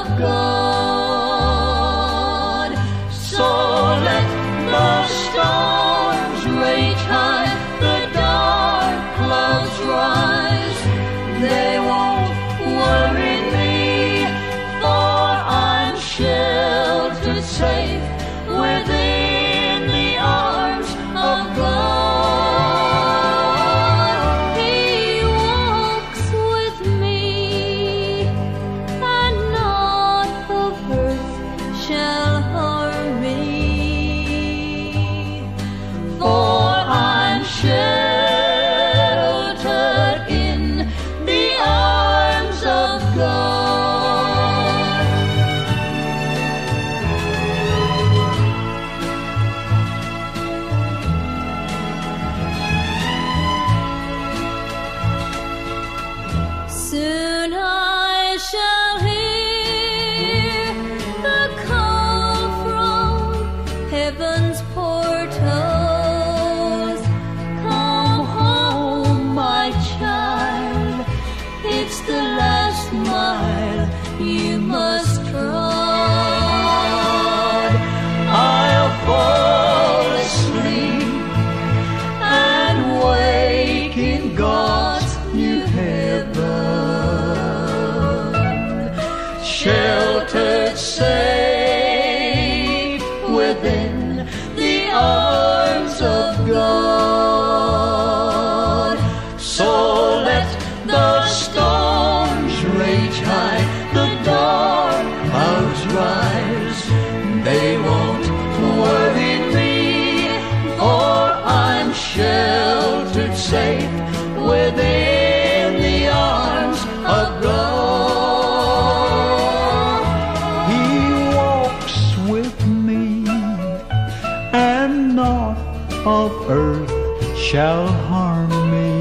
of God. So let the storms rage high, the dark clouds rise. They won't worry me, for I'm sheltered safe within. safe within the arms of God. He walks with me, and naught of earth shall harm me.